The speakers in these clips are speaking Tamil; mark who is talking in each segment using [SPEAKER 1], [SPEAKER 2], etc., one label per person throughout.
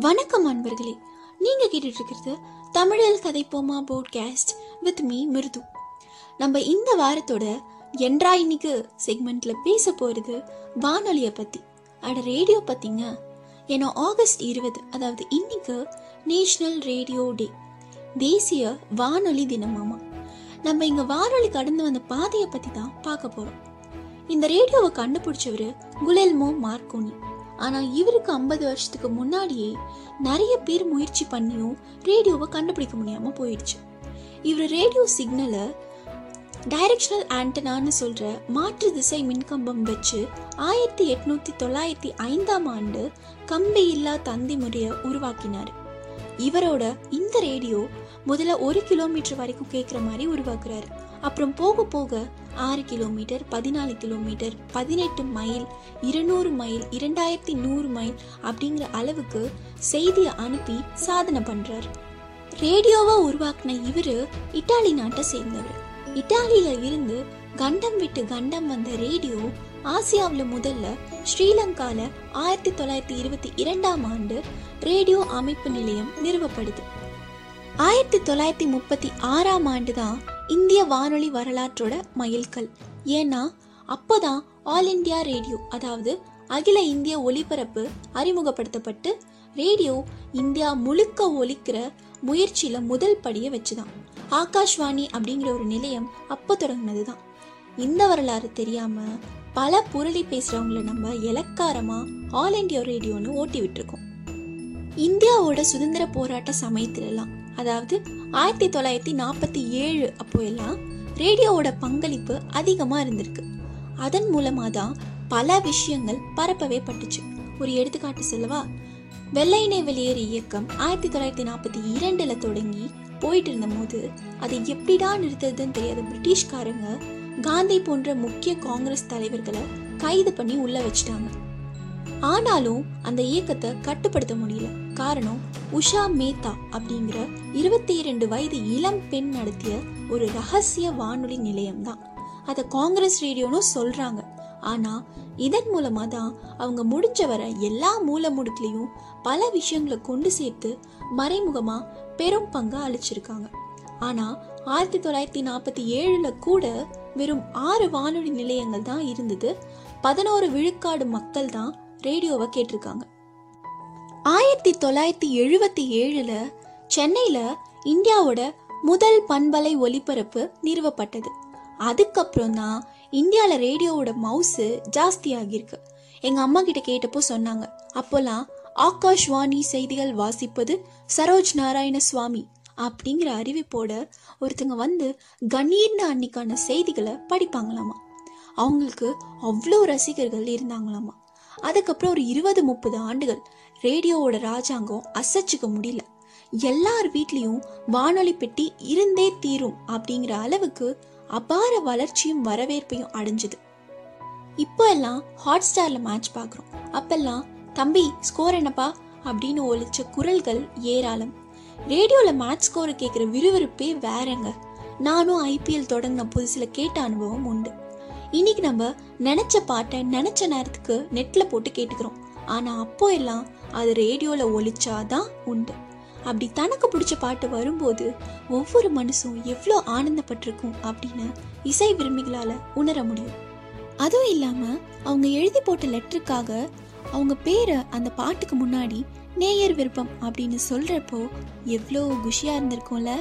[SPEAKER 1] வணக்கம் அன்பர்களே. நீங்க கேட்டுட்டு இருக்கிறது தமிழில் கதைப்போமா போட்காஸ்ட் வித் மீ மிருது. நம்ம இந்த வாரத்தோட என்றா இன்னைக்கு செக்மெண்ட்ல பேச போறது வானொலியை பத்தி. அட ரேடியோ பத்திங்க. ஏன்னா ஆகஸ்ட் இருபது அதாவது இன்னைக்கு நேஷனல் ரேடியோ டே தேசிய வானொலி தினமாமா. நம்ம இங்க வானொலி கடந்து வந்த பாதையை பத்தி தான் பார்க்க போறோம். இந்த ரேடியோவை கண்டுபிடிச்சவர் குலெல்மோ மார்க்கோனி ஆனா இவருக்கு ஐம்பது வருஷத்துக்கு முன்னாடியே நிறைய பேர் முயற்சி பண்ணியும் ரேடியோவை கண்டுபிடிக்க முடியாம போயிடுச்சு. இவர் ரேடியோ சிக்னலை டைரக்ஷனல் ஆண்டனான்னு சொல்ற மாற்று திசை மின்கம்பம் வச்சு ஆயிரத்தி எட்நூத்தி தொள்ளாயிரத்தி ஐந்தாம் ஆண்டு கம்பி இல்லா தந்தி முறையை உருவாக்கினார். இவரோட இந்த ரேடியோ முதல்ல ஒரு கிலோமீட்டர் வரைக்கும் கேட்குற மாதிரி உருவாக்குறாரு. அப்புறம் போக போக ஆறு கிலோமீட்டர் பதினாலு கிலோமீட்டர் பதினெட்டு மைல் இருநூறு மைல் இரண்டாயிரத்தி நூறு மைல் அப்படிங்கிற அளவுக்கு செய்தியை அனுப்பி சாதனை பண்றாரு. ரேடியோவை உருவாக்குன இவரு இட்டாலி நாட்டை சேர்ந்தவர். இட்டாலியில் இருந்து கண்டம் விட்டு கண்டம் வந்த ரேடியோ ஆசியாவில் முதல்ல ஸ்ரீலங்கால ஆயிரத்தி தொள்ளாயிரத்தி இருபத்தி இரண்டாம் ஆண்டு ரேடியோ அமைப்பு நிலையம் நிறுவப்படுது. ஆயிரத்தி தொள்ளாயிரத்தி முப்பத்தி ஆறாம் ஆண்டு தான் இந்திய வானொலி வரலாற்றோட மைல்கல் ஏன்னா அப்போதான் ஆல் இந்தியா ரேடியோ அதாவது அகில இந்திய ஒலிபரப்பு அறிமுகப்படுத்தப்பட்டு ரேடியோ இந்தியா முழுக்க ஒலிக்கிற முயற்சியில முதல் படியை வச்சுதான். ஆகாஷ்வாணி அப்படிங்கிற ஒரு நிலையம் அப்போ தொடங்கினது தான் இந்த வரலாறு தெரியாம பல புரளி பேசுறவங்களை நம்ம இலக்காரமா ஆல் இண்டியா ரேடியோன்னு ஓட்டி விட்டுருக்கோம். இந்தியாவோட சுதந்திர போராட்ட சமயத்திலலாம் அதாவது ஆயிரத்தி தொள்ளாயிரத்தி நாற்பத்தி ஏழு அப்போ எல்லாம் ரேடியோவோட பங்களிப்பு அதிகமாக இருந்திருக்கு. அதன் மூலமாக தான் பல விஷயங்கள் பரப்பவே பட்டுச்சு. ஒரு எடுத்துக்காட்டு சொல்லவா? வெள்ளையினை வெளியேறு இயக்கம் ஆயிரத்தி தொள்ளாயிரத்தி நாற்பத்தி இரண்டில் தொடங்கி போயிட்டு இருந்தபோது அதை எப்படிடா நிறுத்துறதுன்னு தெரியாத பிரிட்டிஷ்காரங்க காந்தி போன்ற முக்கிய காங்கிரஸ் தலைவர்களை கைது பண்ணி உள்ள வச்சிட்டாங்க. ஆனாலும் அந்த இயக்கத்தை கட்டுப்படுத்த முடியல. காரணம் உஷா மேத்தா அப்படிங்கிற இருபத்தி இரண்டு வயது இளம் பெண் நடத்திய ஒரு ரகசிய வானொலி நிலையம் தான் அதை காங்கிரஸ் ரேடியோன்னு சொல்றாங்க. ஆனா இதன் மூலமா தான் அவங்க முடிஞ்ச வர எல்லா மூல முடுக்குலையும் பல விஷயங்களை கொண்டு சேர்த்து மறைமுகமா பெரும் பங்கு அளிச்சிருக்காங்க. ஆனா ஆயிரத்தி தொள்ளாயிரத்தி நாற்பத்தி ஏழுல கூட வெறும் ஆறு வானொலி நிலையங்கள் தான் இருந்தது. பதினோரு விழுக்காடு மக்கள் தான் ரேடியோவை கேட்டிருக்காங்க. ஆயிரத்தி தொள்ளாயிரத்தி எழுபத்தி ஏழுல சென்னையில இந்தியாவோட முதல் பண்பலை ஒலிபரப்பு நிறுவப்பட்டது. அதுக்கப்புறம் தான் இந்தியாவில் ரேடியோவோட மவுசு ஜாஸ்தி ஆகியிருக்கு எங்க அம்மா கிட்ட கேட்டப்போ சொன்னாங்க அப்போல்லாம் ஆகாஷ்வாணி செய்திகள் வாசிப்பது சரோஜ் நாராயண சுவாமி அப்படிங்கிற அறிவிப்போட ஒருத்தங்க வந்து கணீர்னு அன்னைக்கான செய்திகளை படிப்பாங்களாமா. அவங்களுக்கு அவ்வளோ ரசிகர்கள் இருந்தாங்களாமா. அதுக்கப்புறம் ஒரு இருபது முப்பது ஆண்டுகள் ரேடியோவோட ராஜாங்கம் அசைச்சுக்க முடியல. எல்லார் வீட்லேயும் வானொலி பெட்டி இருந்தே தீரும் அப்படிங்கிற அளவுக்கு அபார வளர்ச்சியும் வரவேற்பையும் அடைஞ்சது. இப்போ எல்லாம் ஹாட் ஸ்டார்ல மேட்ச் பார்க்குறோம் அப்பெல்லாம் தம்பி ஸ்கோர் என்னப்பா? அப்படின்னு ஒழிச்ச குரல்கள் ஏராளம். ரேடியோவில் மேட்ச் ஸ்கோரை கேட்குற விறுவிறுப்பே வேறங்க. நானும் ஐபிஎல் தொடங்கின புதுசில் கேட்ட அனுபவம் உண்டு. இன்னைக்கு நம்ம நினைச்ச பாட்டை நினைச்ச நேரத்துக்கு நெட்டில் போட்டு கேட்டுக்கிறோம். ஆனால் அப்போ எல்லாம் அது ரேடியோவில் ஒழிச்சாதான் உண்டு. அப்படி தனக்கு பிடிச்ச பாட்டு வரும்போது ஒவ்வொரு மனசும் எவ்வளோ ஆனந்தப்பட்டிருக்கும் அப்படின்னு இசை விரும்பிகளால் உணர முடியும். அதுவும் இல்லாமல் அவங்க எழுதி போட்ட லெட்டருக்காக அவங்க பேரை அந்த பாட்டுக்கு முன்னாடி நேயர் விருப்பம் அப்படின்னு சொல்கிறப்போ எவ்வளோ குஷியாக இருந்திருக்கும்ல.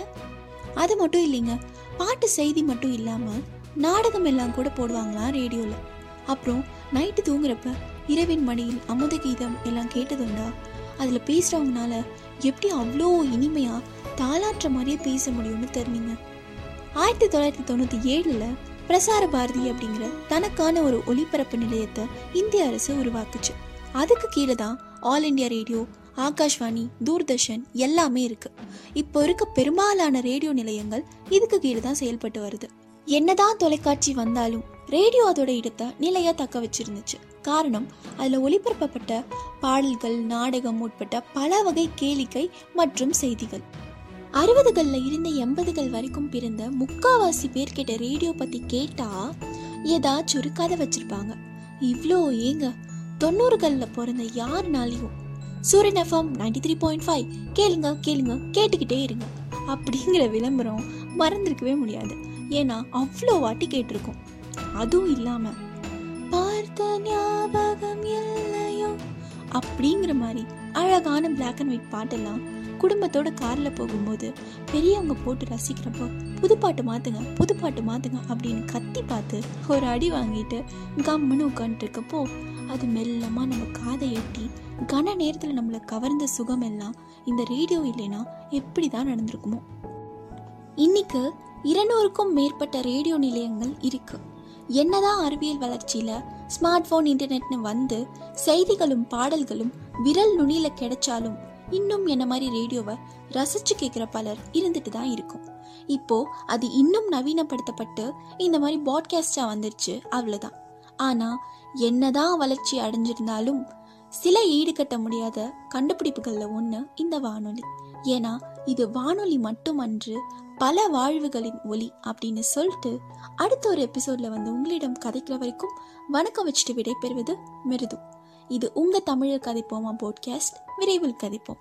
[SPEAKER 1] அது மட்டும் இல்லைங்க பாட்டு செய்தி மட்டும் இல்லாமல் நாடகம் எல்லாம் கூட போடுவாங்களாம் ரேடியோவில் அப்புறம் நைட்டு தூங்குறப்ப இரவின் மடியில் அமுத கீதம் எல்லாம் கேட்டதுண்டா? அதில் பேசுகிறவங்கனால எப்படி அவ்வளோ இனிமையாக தாளாற்ற மாதிரியே பேச முடியும்னு தெரிஞ்சிங்க. ஆயிரத்தி தொள்ளாயிரத்தி தொண்ணூற்றி ஏழில் பிரசார பாரதி அப்படிங்கிற தனக்கான ஒரு ஒளிபரப்பு நிலையத்தை இந்திய அரசு உருவாக்குச்சு. அதுக்கு கீழே தான் All India Radio Akashvani Doordarshan எல்லாமே இருக்கு. இப்போ இருக்க பெரும்பாலான ரேடியோ நிலையங்கள் இதுக்கு கீழே தான் செயல்பட்டு வருது. என்னதான் தொலைக்காட்சி வந்தாலும் ரேடியோ அதோட இடத்தை நிலையா தக்க வச்சிருந்துச்சு. காரணம் அதுல ஒளிபரப்பப்பட்ட பாடல்கள் நாடகம் உட்பட்ட பல வகை கேளிக்கை மற்றும் செய்திகள். அறுபதுகள்ல இருந்து எண்பதுகள் வரைக்கும் பிறந்த முக்காவாசி பேர் கிட்ட ரேடியோ பத்தி கேட்டா ஏதாச்சும் ஒரு கதை வச்சிருப்பாங்க. இவ்வளோ ஏங்க? தொண்ணூறுகள்ல பிறந்த யாருனாலையும் Suryan FM ninety three point five கேளுங்க கேளுங்க கேட்டுக்கிட்டே இருங்க. அப்படிங்கிற விளம்பரம் மறந்துருக்கவே முடியாது. ஏன்னா அவ்வளோ வாட்டி கேட்டிருக்கோம். அதுவும் இல்லாமல் பார்த்த ஞாபகம் இல்லையோ? அப்படிங்கிற மாதிரி அழகான பிளாக் அண்ட் ஒயிட் பாட்டெல்லாம் குடும்பத்தோட காரில் போகும்போது பெரியவங்க போட்டு ரசிக்கிறப்போ புது பாட்டு மாற்றுங்க புது பாட்டு மாற்றுங்க அப்படின்னு கத்தி பார்த்து ஒரு அடி வாங்கிட்டு கம்முன்னு உட்காந்துட்டு இருக்கப்போ அது மெல்லமாக நம்ம காதை எட்டி கன நேரத்தில் நம்மளை கவர்ந்த சுகம் எல்லாம் இந்த ரேடியோ இல்லைன்னா எப்படி தான் நடந்திருக்குமோ. இன்னைக்கு இருநூறுக்கும் மேற்பட்ட ரேடியோ நிலையங்கள் இருக்கு. என்னதான் அறிவியல் வளர்ச்சியில ஸ்மார்ட் போன் இன்டர்நெட்னு வந்து செய்திகளும் பாடல்களும் விரல் நுனியில கிடைச்சாலும் இன்னும் என்ன மாதிரி ரேடியோவை ரசிச்சு கேட்குற பலர் இருந்துட்டு தான் இருக்கும். இப்போ அது இன்னும் நவீனப்படுத்தப்பட்டு இந்த மாதிரி பாட்காஸ்டா வந்துருச்சு அவ்வளவுதான். ஆனா என்னதான் வளர்ச்சி அடைஞ்சிருந்தாலும் சில ஈடுகட்ட முடியாத கண்டுபிடிப்புகள்ல ஒண்ணு இந்த வானொலி. ஏன்னா இது வானொலி மட்டுமன்று பல வாழ்வுகளின் ஒலி அப்படின்னு சொல்லிட்டு அடுத்த ஒரு எபிசோட்ல வந்து உங்களிடம் கதைக்கிற வரைக்கும் வணக்கம் வச்சுட்டு விடைபெறுவது மிருது. இது உங்க தமிழர் கதைப்போமா போட்காஸ்ட் விரைவில் கதைப்போம்.